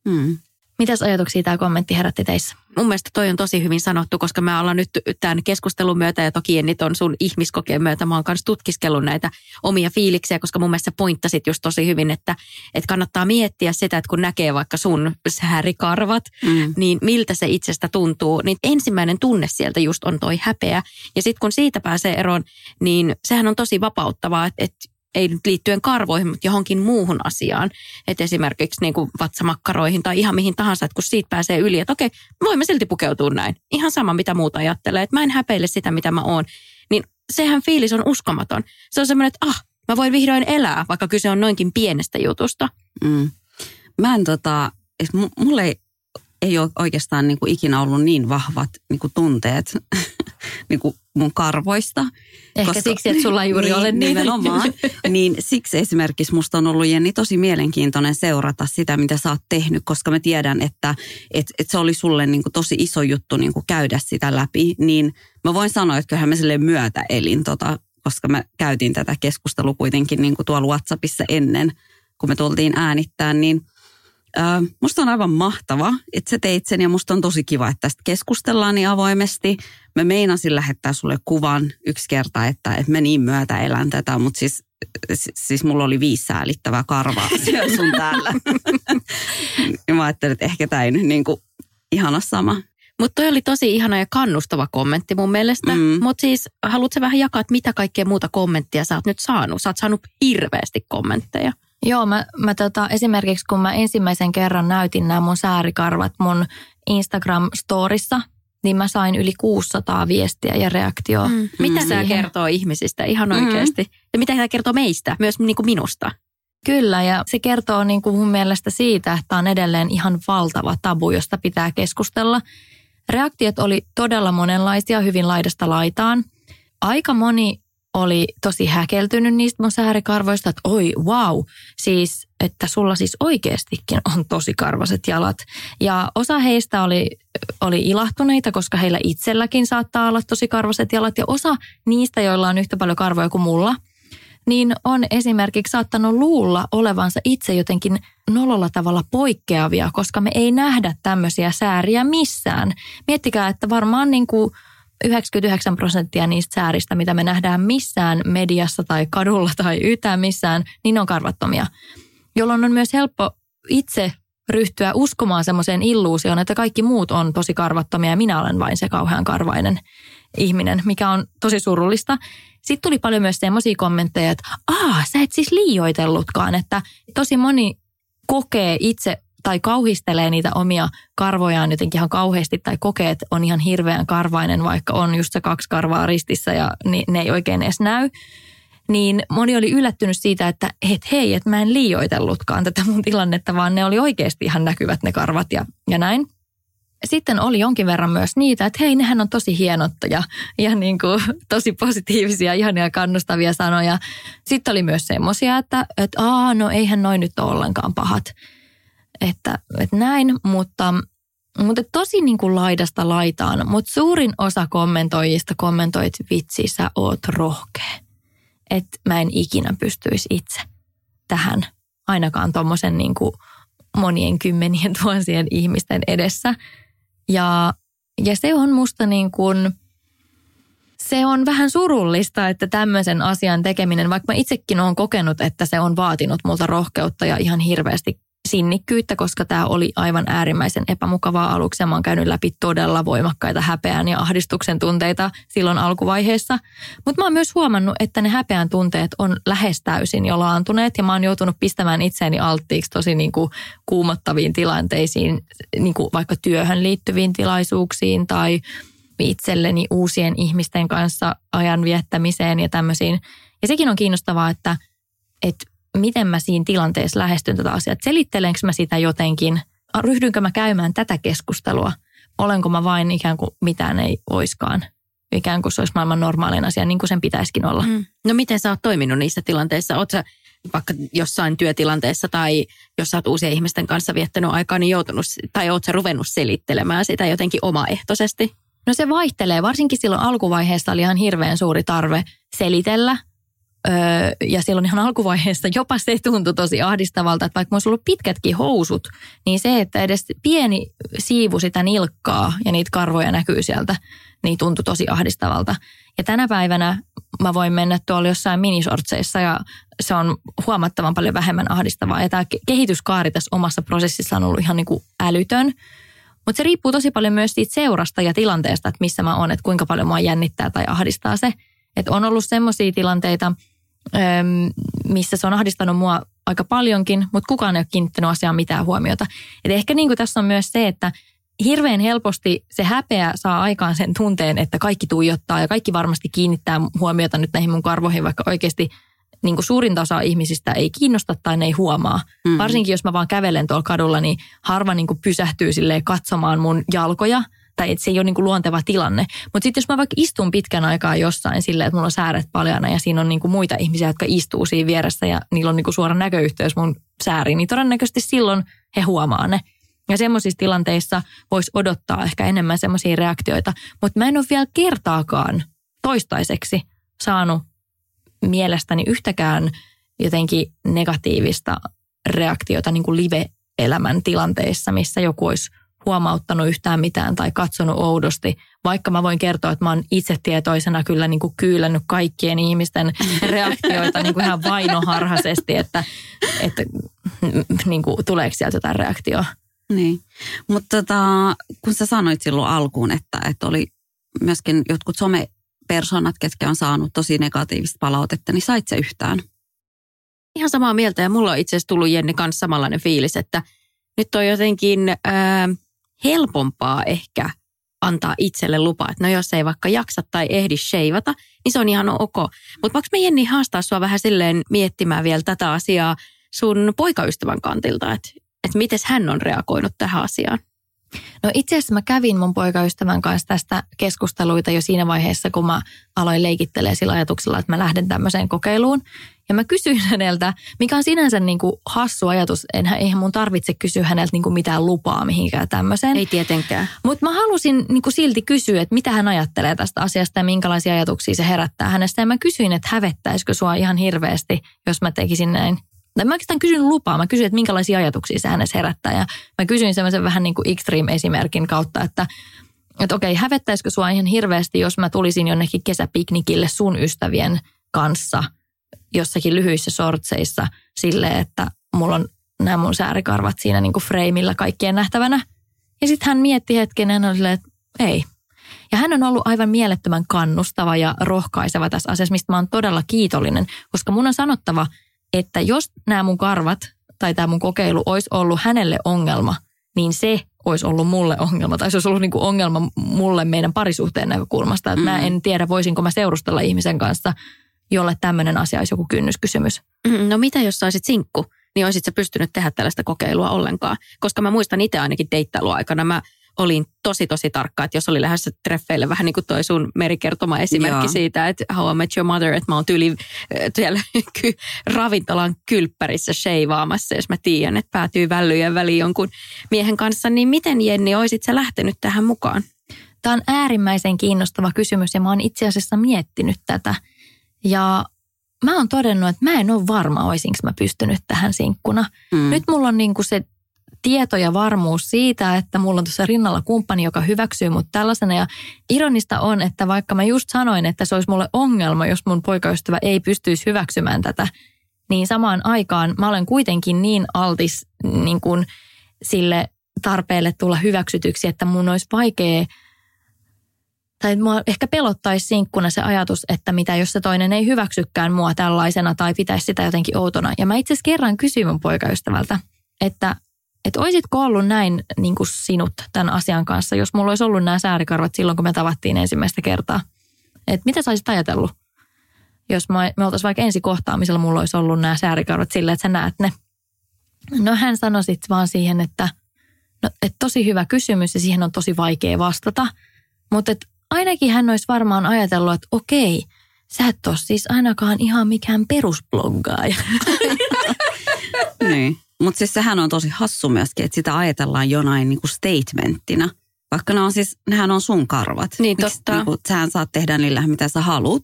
Hmm. Mitäs ajatuksia tämä kommentti herätti teissä? Mun mielestä toi on tosi hyvin sanottu, koska mä ollaan nyt tämän keskustelun myötä ja toki Enni on sun ihmiskokeen myötä. Mä oon kanssa tutkiskellut näitä omia fiiliksiä, koska mun mielestä pointtasit just tosi hyvin, että, että kannattaa miettiä sitä, että kun näkee vaikka sun säärikarvat, mm. niin miltä se itsestä tuntuu. Niin ensimmäinen tunne sieltä just on toi häpeä. Ja sitten kun siitä pääsee eroon, niin sehän on tosi vapauttavaa, että, että ei nyt liittyen karvoihin, mutta johonkin muuhun asiaan. Että esimerkiksi niin kuin vatsamakkaroihin tai ihan mihin tahansa, että kun siitä pääsee yli, että okei, voimme silti pukeutua näin. Ihan sama, mitä muuta ajattelee, että mä en häpeile sitä, mitä mä oon. Niin sehän fiilis on uskomaton. Se on semmoinen, että ah, mä voin vihdoin elää, vaikka kyse on noinkin pienestä jutusta. Mm. Mä en tota, mulle ei, ei ole oikeastaan niin kuin ikinä ollut niin vahvat niin kuin tunteet niin kuin mun karvoista. Ehkä koska, siksi, että sulla ei juuri niin, ole niitä. Nimenomaan. niin siksi esimerkiksi musta on ollut Jenni tosi mielenkiintoinen seurata sitä, mitä sä oot tehnyt, koska mä tiedän, että et, et se oli sulle niin kuin tosi iso juttu niin kuin käydä sitä läpi. Niin mä voin sanoa, että kyllähän mä sille myötä elin, tota, koska mä käytiin tätä keskustelua kuitenkin niin kuin tuolla WhatsAppissa ennen, kun me tultiin äänittämään, niin – musta on aivan mahtava, että sä teit sen ja musta on tosi kiva, että tästä keskustellaan niin avoimesti. Mä meinasin lähettää sulle kuvan yksi kerta, että, että mä niin myötä elän tätä, mutta siis, siis mulla oli viisi säälittävää karvaa siellä sun täällä. ja mä ajattelin, että ehkä tämä ei nyt niin kuin ihana sama. Mutta toi oli tosi ihana ja kannustava kommentti mun mielestä. Mm. Mutta siis haluatko vähän jakaa, että mitä kaikkea muuta kommenttia sä oot nyt saanut? Sä oot saanut hirveästi kommentteja. Joo, mä, mä tota, esimerkiksi kun mä ensimmäisen kerran näytin nämä mun säärikarvat mun Instagram-storissa, niin mä sain yli 600 viestiä ja reaktioa. Mm. Mitä tämä kertoo ihmisistä ihan mm. oikeasti? Mm. Ja mitä tämä kertoo meistä, myös niin kuin minusta? Kyllä, ja se kertoo niin kuin mun mielestä siitä, että on edelleen ihan valtava tabu, josta pitää keskustella. Reaktiot oli todella monenlaisia, hyvin laidasta laitaan. Aika moni oli tosi häkeltynyt niistä mun säärikarvoista, että oi wow, siis että sulla siis oikeastikin on tosi karvaset jalat. Ja osa heistä oli, oli ilahtuneita, koska heillä itselläkin saattaa olla tosi karvaset jalat. Ja osa niistä, joilla on yhtä paljon karvoja kuin mulla, niin on esimerkiksi saattanut luulla olevansa itse jotenkin nololla tavalla poikkeavia, koska me ei nähdä tämmöisiä sääriä missään. Miettikää, että varmaan niin kuin 99 prosenttia niistä sääristä, mitä me nähdään missään mediassa tai kadulla tai yhtään missään, niin on karvattomia. jolloin on myös helppo itse ryhtyä uskomaan semmoiseen illuusioon, että kaikki muut on tosi karvattomia ja minä olen vain se kauhean karvainen ihminen, mikä on tosi surullista. Sitten tuli paljon myös semmoisia kommentteja, että aa, sä et siis liioitellutkaan, että tosi moni kokee itse tai kauhistelee niitä omia karvojaan jotenkin ihan kauheasti tai kokee, että on ihan hirveän karvainen, vaikka on just se kaksi karvaa ristissä ja ne ei oikein edes näy. Niin moni oli yllättynyt siitä, että et hei, että mä en liioitellutkaan tätä mun tilannetta, vaan ne oli oikeasti ihan näkyvät ne karvat ja, ja näin sitten oli jonkin verran myös niitä, että hei, nehän on tosi hienot ja, ja niin kuin, tosi positiivisia, ihania kannustavia sanoja. Sitten oli myös semmoisia, että, että aa, no eihän noin nyt ole ollenkaan pahat. Että, että näin, mutta, mutta tosi niin kuin laidasta laitaan. Mutta suurin osa kommentoijista kommentoi, että vitsi, sä oot rohkea. Että mä en ikinä pystyisi itse tähän, ainakaan tuommoisen niin monien kymmenien tuhansien ihmisten edessä – ja, ja se on musta niin kuin, se on vähän surullista, että tämmöisen asian tekeminen, vaikka mä itsekin olen kokenut, että se on vaatinut multa rohkeutta ja ihan hirveästi sinnikkyyttä, koska tämä oli aivan äärimmäisen epämukavaa aluksi. Mä oon käynyt läpi todella voimakkaita häpeän ja ahdistuksen tunteita silloin alkuvaiheessa. Mutta mä oon myös huomannut, että ne häpeän tunteet on lähes täysin jo laantuneet ja mä oon joutunut pistämään itseäni alttiiksi tosi niin kuin kuumottaviin tilanteisiin, niin kuin vaikka työhön liittyviin tilaisuuksiin tai itselleni uusien ihmisten kanssa ajan viettämiseen ja tämmöisiin. Ja sekin on kiinnostavaa, että, että miten mä siinä tilanteessa lähestyn tätä asiaa. Selittelenkö mä sitä jotenkin, ryhdynkö mä käymään tätä keskustelua, olenko mä vain ikään kuin mitään ei oiskaan. Ikään kuin se olisi maailman normaalin asia, niin kuin sen pitäisikin olla. Mm. No miten sä oot toiminut niissä tilanteissa? Oot sä vaikka jossain työtilanteessa tai jos sä oot uusien ihmisten kanssa viettänyt aikaa, niin joutunut, tai oot sä ruvennut selittelemään sitä jotenkin omaehtoisesti? No se vaihtelee. Varsinkin silloin alkuvaiheessa oli ihan hirveän suuri tarve selitellä ja silloin ihan alkuvaiheessa jopa se tuntui tosi ahdistavalta, että vaikka olisi ollut pitkätkin housut, niin se, että edes pieni siivu sitä nilkkaa ja niitä karvoja näkyy sieltä, niin tuntui tosi ahdistavalta. Ja tänä päivänä mä voin mennä tuolla jossain minisortseissa ja se on huomattavan paljon vähemmän ahdistavaa. Ja tämä kehityskaari tässä omassa prosessissa on ollut ihan niin kuin älytön. Mutta se riippuu tosi paljon myös siitä seurasta ja tilanteesta, että missä mä oon, että kuinka paljon mua jännittää tai ahdistaa se. Että on ollut semmoisia tilanteita, missä se on ahdistanut mua aika paljonkin, mutta kukaan ei ole kiinnittänyt asiaan mitään huomiota. Et ehkä niin kuin tässä on myös se, että hirveän helposti se häpeä saa aikaan sen tunteen, että kaikki tuijottaa ja kaikki varmasti kiinnittää huomiota nyt näihin mun karvoihin, vaikka oikeasti niin kuin suurinta osa ihmisistä ei kiinnosta tai ne ei huomaa. Mm. Varsinkin jos mä vaan kävelen tuolla kadulla, niin harva niin kuin pysähtyy katsomaan mun jalkoja – tai että se ei ole niin kuin luonteva tilanne. Mutta sitten jos mä vaikka istun pitkän aikaa jossain silleen, että mulla on sääret paljana ja siinä on niin kuin muita ihmisiä, jotka istuu siinä vieressä ja niillä on niin kuin suora näköyhteys mun sääriin, niin todennäköisesti silloin he huomaa ne. Ja semmoisissa tilanteissa voisi odottaa ehkä enemmän semmoisia reaktioita, mutta mä en ole vielä kertaakaan toistaiseksi saanut mielestäni yhtäkään jotenkin negatiivista reaktiota niin live-elämän tilanteissa, missä joku olisi huomauttanut yhtään mitään tai katsonut oudosti, vaikka mä voin kertoa, että mä oon itse tietoisena kyllä niin kuin kyylännyt kaikkien ihmisten reaktioita niin kuin ihan vainoharhaisesti, että, että niin kuin, tuleeko sieltä jotain reaktioa. Niin, mutta tota, kun sä sanoit silloin alkuun, että, että oli myöskin jotkut somepersonat, ketkä on saanut tosi negatiivista palautetta, niin sait se yhtään? Ihan samaa mieltä ja mulla on itse asiassa tullut Jenni kanssa samanlainen fiilis, että nyt on jotenkin... Ää, helpompaa ehkä antaa itselle lupa, että no jos ei vaikka jaksa tai ehdi sheivata, niin se on ihan ok. Mutta voiko me Jenni haastaa sua vähän silleen miettimään vielä tätä asiaa sun poikaystävän kantilta, että, että miten hän on reagoinut tähän asiaan? No itse asiassa mä kävin mun poikaystävän kanssa tästä keskusteluita jo siinä vaiheessa, kun mä aloin leikittelee sillä ajatuksella, että mä lähden tämmöiseen kokeiluun. Ja mä kysyin häneltä, mikä on sinänsä niin kuin hassu ajatus, enhän, eihän mun tarvitse kysyä häneltä niin kuin mitään lupaa mihinkään tämmöiseen. Ei tietenkään. Mutta mä halusin niin kuin silti kysyä, että mitä hän ajattelee tästä asiasta ja minkälaisia ajatuksia se herättää hänestä. Ja mä kysyin, että hävettäisikö sua ihan hirveästi, jos mä tekisin näin. Mä oikeastaan kysyn lupaa. Mä kysyin, että minkälaisia ajatuksia se hänessä herättää. Ja mä kysyin semmoisen vähän niin kuin extreme-esimerkin kautta, että että okei, hävettäisikö sua ihan hirveästi, jos mä tulisin jonnekin kesäpiknikille sun ystävien kanssa – jossakin lyhyissä sortseissa sille, että mulla on nämä mun säärikarvat siinä niin kuin freimillä kaikkien nähtävänä. Ja sitten hän mietti hetken ja hän oli silleen, että ei. Ja hän on ollut aivan mielettömän kannustava ja rohkaiseva tässä asiassa, mistä mä oon todella kiitollinen, koska mun on sanottava, että jos nämä mun karvat tai tämä mun kokeilu olisi ollut hänelle ongelma, niin se olisi ollut mulle ongelma. Tai se olisi ollut niin kuin ongelma mulle meidän parisuhteen näkökulmasta. Että mm. mä en tiedä, voisinko mä seurustella ihmisen kanssa, jolle tämmöinen asia olisi joku kynnyskysymys. Mm, no mitä jos saisit sinkku? Niin olisit sä pystynyt tehdä tällaista kokeilua ollenkaan? Koska mä muistan itse ainakin deittailuaikana, mä olin tosi tosi tarkka, että jos oli lähdössä treffeille vähän niin kuin toi sun merikertoma esimerkki Joo. siitä, että How I Met Your Mother, että mä oon tyyli siellä ravintolan kylppärissä sheivaamassa, jos mä tiedän, että päätyy vällyjen väliin jonkun miehen kanssa, niin miten Jenni, oisit sä lähtenyt tähän mukaan? Tämä on äärimmäisen kiinnostava kysymys ja mä oon itse asiassa miettinyt tätä. Ja mä oon todennut, että mä en ole varma, olisinko mä pystynyt tähän sinkkuna. Mm. Nyt mulla on niin kuin se tieto ja varmuus siitä, että mulla on tuossa rinnalla kumppani, joka hyväksyy mut tällaisena. Ja ironista on, että vaikka mä just sanoin, että se olisi mulle ongelma, jos mun poikaystävä ei pystyisi hyväksymään tätä, niin samaan aikaan mä olen kuitenkin niin altis niin kuin sille tarpeelle tulla hyväksytyksi, että mun olisi vaikea tai mua ehkä pelottaisi sinkkuna se ajatus, että mitä jos se toinen ei hyväksykään mua tällaisena tai pitäisi sitä jotenkin outona. Ja mä itse asiassa kerran kysyin mun poikaystävältä, että että oisitko ollut näin niin kuin sinut tämän asian kanssa, jos mulla olisi ollut nämä säärikarvat silloin, kun me tavattiin ensimmäistä kertaa. Että mitä sä olisit ajatellut, jos me, me oltaisiin vaikka ensi kohtaamisella, mulla olisi ollut nämä säärikarvat silleen, että sä näet ne. No hän sanoi sitten vaan siihen, että, no, että tosi hyvä kysymys ja siihen on tosi vaikea vastata. Mutta ainakin hän olisi varmaan ajatellut, että okei, sä et ole siis ainakaan ihan mikään perusbloggaaja. niin. Mutta siis sehän on tosi hassu myöskin, että sitä ajatellaan jonain niinku statementtina. Vaikka ne on siis, nehän on sun karvat. Niin totta. Niinku, sähän saat tehdä niillä mitä sä haluat.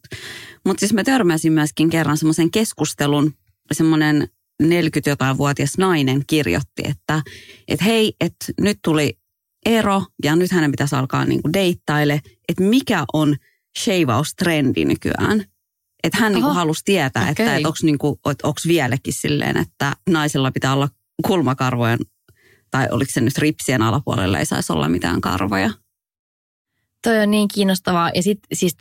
Mutta siis mä törmäsin myöskin kerran semmoisen keskustelun, semmoinen 40-jotain-vuotias nainen kirjoitti, että et hei, että nyt tuli ero ja nyt hänen pitäisi alkaa niinku deittaile, että mikä on shaveaustrendi nykyään. Että hän niinku halusi tietää, okay. että, että onko niinku, vieläkin silleen, että naisella pitää olla kulmakarvojen, tai oliko se nyt ripsien alapuolella ei saisi olla mitään karvoja. Toi on niin kiinnostavaa. Ja sit, siis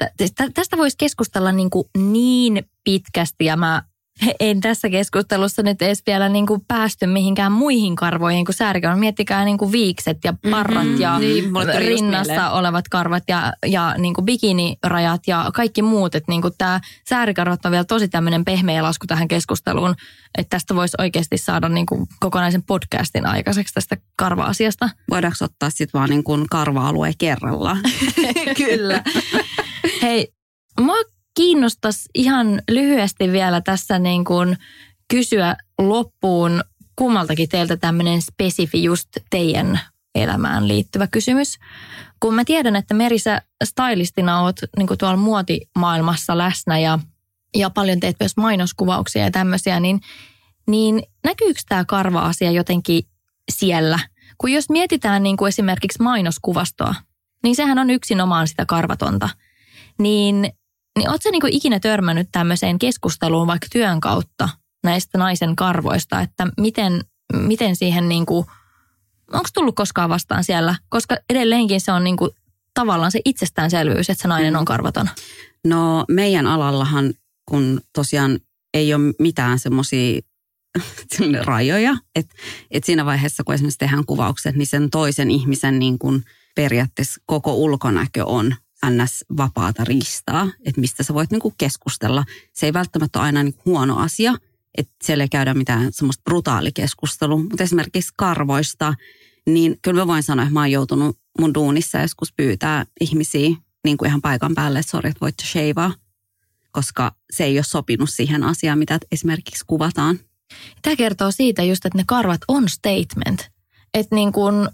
tästä voisi keskustella niin, kuin niin pitkästi ja mä en tässä keskustelussa nyt edes vielä niin kuin päästy mihinkään muihin karvoihin kuin säärikarvat. Miettikää niin kuin viikset ja parrat mm-hmm. ja niin, rinnassa olevat karvat ja, ja niin kuin bikinirajat ja kaikki muut. Että niin kuin tämä säärikarvat on vielä tosi tämmöinen pehmeä lasku tähän keskusteluun. Että tästä voisi oikeasti saada niin kuin kokonaisen podcastin aikaiseksi tästä karva-asiasta. Voidaanko ottaa sitten vaan niin kuin karva-alue kerrallaan? Kyllä. Hei, mua kiinnostaisi ihan lyhyesti vielä tässä niin kuin kysyä loppuun kummaltakin teiltä tämmöinen spesifi just teidän elämään liittyvä kysymys. Kun mä tiedän, että Merisä stylistina oot niin kuin tuolla muotimaailmassa läsnä ja, ja paljon teet myös mainoskuvauksia ja tämmöisiä, niin, niin näkyykö tämä karva-asia jotenkin siellä? Kun jos mietitään niin kuin esimerkiksi mainoskuvastoa, niin sehän on yksinomaan sitä karvatonta. Niin niin ootko niinku ikinä törmännyt tämmöiseen keskusteluun vaikka työn kautta näistä naisen karvoista, että miten, miten siihen niinku, onko tullut koskaan vastaan siellä? Koska edelleenkin se on niinku tavallaan se itsestäänselvyys, että se nainen on karvaton. No meidän alallahan, kun tosiaan ei ole mitään semmoisia rajoja, että et siinä vaiheessa, kun esimerkiksi tehdään kuvaukset, niin sen toisen ihmisen niin kuin periaatteessa koko ulkonäkö on ns. vapaata ristaa, että mistä sä voit niinku keskustella. Se ei välttämättä ole aina niinku huono asia, että siellä ei käydä mitään semmoista brutaalikeskustelua, mutta esimerkiksi karvoista, niin kyllä mä voin sanoa, että mä oon joutunut mun duunissa joskus pyytää ihmisiä niin kuin ihan paikan päälle, että sori, että voitte shavaa, koska se ei ole sopinut siihen asiaan, mitä esimerkiksi kuvataan. Tämä kertoo siitä just, että ne karvat on statement. Että niin kuin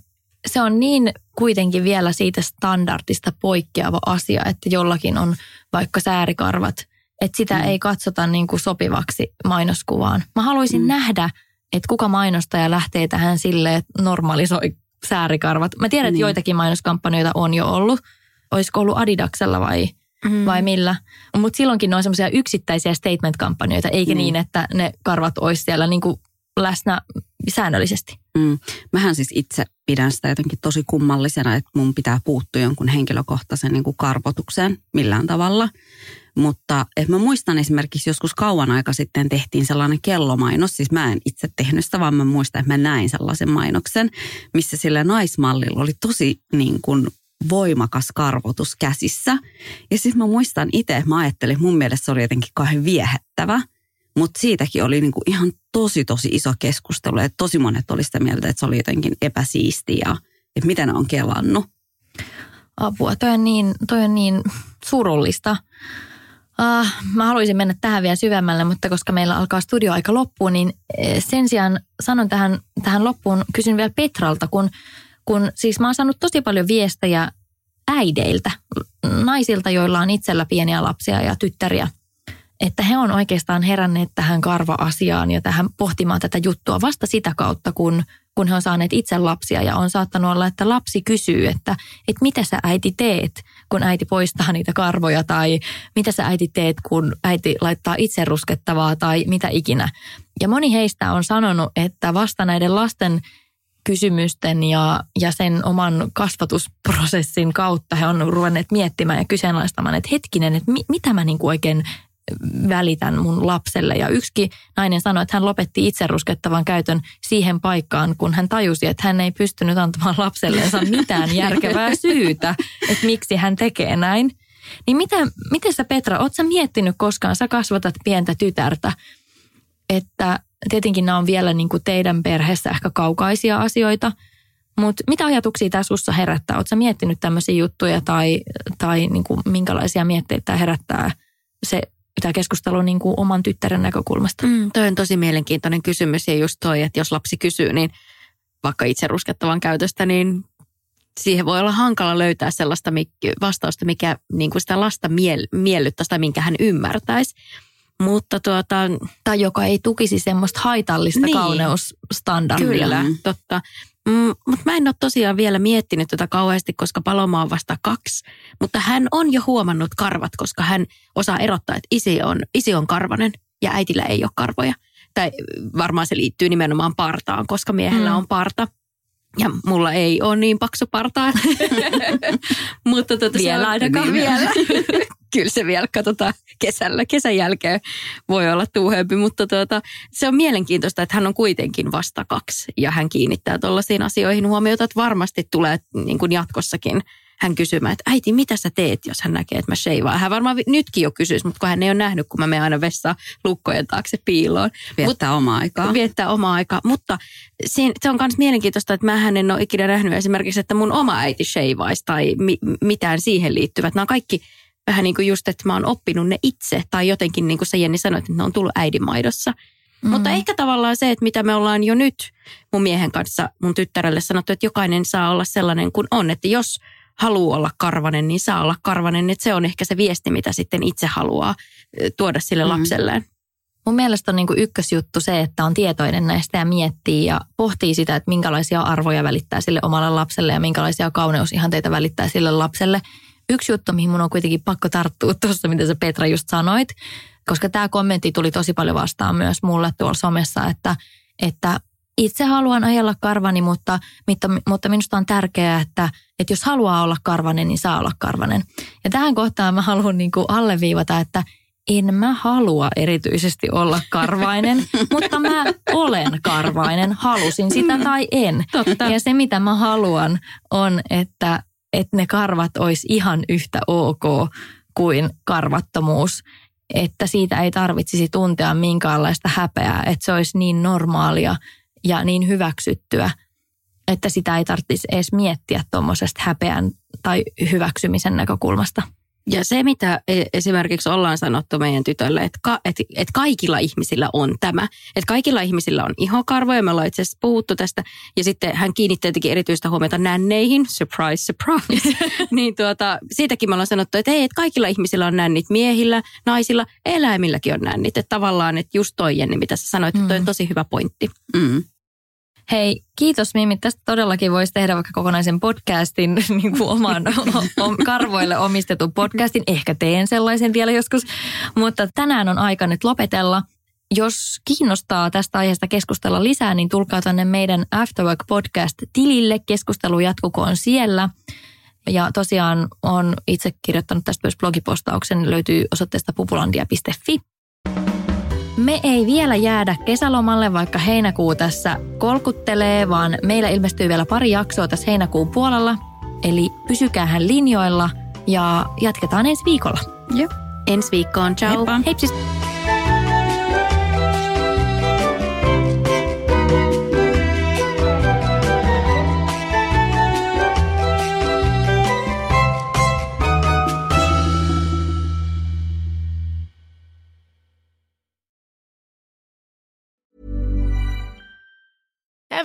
se on niin kuitenkin vielä siitä standardista poikkeava asia, että jollakin on vaikka säärikarvat, että sitä mm. ei katsota niin kuin sopivaksi mainoskuvaan. Mä haluaisin mm. nähdä, että kuka mainostaja lähtee tähän silleen, että normalisoi säärikarvat. Mä tiedän, että niin. joitakin mainoskampanjoita on jo ollut. Olisiko ollut Adidaksella vai, mm. vai millä? Mutta silloinkin ne on semmoisia yksittäisiä statement-kampanjoita, eikä mm. niin, että ne karvat olisi siellä niin kuin läsnä säännöllisesti. Mm. Mähän siis itse pidän sitä jotenkin tosi kummallisena, että mun pitää puuttua jonkun henkilökohtaisen niin kuin karvotukseen millään tavalla. Mutta että mä muistan esimerkiksi joskus kauan aika sitten tehtiin sellainen kellomainos. Siis mä en itse tehnyt sitä, vaan mä muistan, että mä näin sellaisen mainoksen, missä sillä naismallilla oli tosi niin kuin voimakas karvotus käsissä. Ja sitten mä muistan itse, mä ajattelin, että mun mielestä se oli jotenkin kauhean viehättävä. Mutta siitäkin oli niinku ihan tosi tosi iso keskustelu. Että tosi monet oli sitä mieltä, että se oli jotenkin epäsiisti ja että mitä ne on kelannut. Apua, toi on niin, toi on niin surullista. Uh, mä haluaisin mennä tähän vielä syvemmälle, mutta koska meillä alkaa studio aika loppuun, niin eh, sen sijaan sanon tähän, tähän loppuun, kysyn vielä Petralta, kun, kun siis mä oon saanut tosi paljon viestejä äideiltä, naisilta, joilla on itsellä pieniä lapsia ja tyttäriä, että he on oikeastaan heränneet tähän karva-asiaan ja tähän pohtimaan tätä juttua vasta sitä kautta, kun, kun he on saaneet itse lapsia ja on saattanut olla, että lapsi kysyy, että, että mitä sä äiti teet, kun äiti poistaa niitä karvoja tai mitä sä äiti teet, kun äiti laittaa itse ruskettavaa tai mitä ikinä. Ja moni heistä on sanonut, että vasta näiden lasten kysymysten ja, ja sen oman kasvatusprosessin kautta he on ruvenneet miettimään ja kyseenalaistamaan, että hetkinen, että mi, mitä mä niin kuin oikein välitän mun lapselle. Ja yksi nainen sanoi, että hän lopetti itse ruskettavan käytön siihen paikkaan, kun hän tajusi, että hän ei pystynyt antamaan lapselleensa mitään järkevää syytä, että miksi hän tekee näin. Niin mitä, miten sä Petra, oot sä miettinyt koskaan, sä kasvatat pientä tytärtä, että tietenkin nämä on vielä niin kuin teidän perheessä ehkä kaukaisia asioita, mutta mitä ajatuksia tämä sussa herättää? Oletko miettinyt tämmöisiä juttuja tai, tai niin kuin minkälaisia mietteitä herättää se tämä keskustelu niin kuin oman tyttären näkökulmasta? Mm, toi on tosi mielenkiintoinen kysymys ja just toi, että jos lapsi kysyy, niin vaikka itse ruskettavan käytöstä, niin siihen voi olla hankala löytää sellaista vastausta, mikä niin kuin sitä lasta miel- miellyttäisi tai minkä hän ymmärtäisi. Mutta tuota, tai joka ei tukisi semmoista haitallista niin, kauneusstandardia. Kyllä, totta. Mm, mutta mä en ole tosiaan vielä miettinyt tätä kauheasti, koska Paloma on vasta kaksi. Mutta hän on jo huomannut karvat, koska hän osaa erottaa, että isi on, isi on karvanen ja äitillä ei ole karvoja. Tai varmaan se liittyy nimenomaan partaan, koska miehellä mm. on parta. Ja mulla ei ole niin paksu partaa. Mutta tuota, vielä on, ainakaan niin, vielä. Kyllä se vielä katsotaan kesällä. Kesän jälkeen voi olla tuuhempi, mutta tuota, se on mielenkiintoista, että hän on kuitenkin vasta kaksi. Ja hän kiinnittää tuollaisiin asioihin huomiota, että varmasti tulee niin kuin jatkossakin – hän kysymään, että äiti, mitä sä teet, jos hän näkee, että mä sheivaan. Hän varmaan nytkin jo kysyisi, mutta kun hän ei ole nähnyt, kun mä menen aina vessaan lukkojen taakse piiloon. Viettää Mut, omaa aikaa. Viettää omaa aikaa, mutta siinä, se on myös mielenkiintoista, että mä en ole ikinä nähnyt esimerkiksi, että mun oma äiti sheivaisi tai mi, mitään siihen liittyvät. Nämä on kaikki vähän niin kuin just, että mä oon oppinut ne itse tai jotenkin niin kuin sä Jenni sanoit, että ne on tullut äidinmaidossa. Mm. Mutta ehkä tavallaan se, että mitä me ollaan jo nyt mun miehen kanssa mun tyttärelle sanottu, että jokainen saa olla sellainen kuin on. Että jos haluaa olla karvanen, niin saa olla karvanen. Että se on ehkä se viesti, mitä sitten itse haluaa tuoda sille mm. lapselleen. Mun mielestä on niin kuin ykkösjuttu se, että on tietoinen näistä ja miettii ja pohtii sitä, että minkälaisia arvoja välittää sille omalle lapselle ja minkälaisia kauneusihanteita välittää sille lapselle. Yksi juttu, mihin mun on kuitenkin pakko tarttua tuossa, mitä sä Petra just sanoit, koska tämä kommentti tuli tosi paljon vastaan myös mulle tuolla somessa, että, että itse haluan ajella karvani, mutta, mutta, mutta minusta on tärkeää, että, että jos haluaa olla karvanen, niin saa olla karvanen. Ja tähän kohtaan mä haluan niin kuin alleviivata, että en mä halua erityisesti olla karvainen, mutta mä olen karvainen, halusin sitä tai en. Totta. Ja se mitä mä haluan on, että, että ne karvat olisi ihan yhtä ok kuin karvattomuus. Että siitä ei tarvitsisi tuntea minkäänlaista häpeää, että se olisi niin normaalia ja niin hyväksyttyä, että sitä ei tarvitsisi edes miettiä tuommoisesta häpeän tai hyväksymisen näkökulmasta. Ja se, mitä e, esimerkiksi ollaan sanottu meidän tytölle, että, ka, että, että kaikilla ihmisillä on tämä. Että kaikilla ihmisillä on ihokarvoja, me ollaan itse asiassa puhuttu tästä. Ja sitten hän kiinnitti jotenkin erityistä huomiota nänneihin, surprise, surprise. niin tuota, siitäkin me ollaan sanottu, että hei, että kaikilla ihmisillä on nännit miehillä, naisilla, eläimilläkin on nännit. Että tavallaan, että just toi Jenni, mitä sä sanoit, mm. että toi on mm. tosi hyvä pointti. Mm. Hei, kiitos Mimi. Tästä todellakin voisi tehdä vaikka kokonaisen podcastin, niin kuin oman karvoille omistetun podcastin. Ehkä teen sellaisen vielä joskus. Mutta tänään on aika nyt lopetella. jos kiinnostaa tästä aiheesta keskustella lisää, niin tulkaa tänne meidän Afterwork Podcast-tilille. Keskustelu jatkukoon siellä. Ja tosiaan on itse kirjoittanut tästä myös blogipostauksen, löytyy osoitteesta pupulandia.fi. Me ei vielä jäädä kesälomalle, vaikka heinäkuu tässä kolkuttelee, vaan meillä ilmestyy vielä pari jaksoa tässä heinäkuun puolella. Eli pysykäähän linjoilla ja jatketaan ensi viikolla. Joo. Ensi viikkoon. Ciao. Heippa. Heipsis.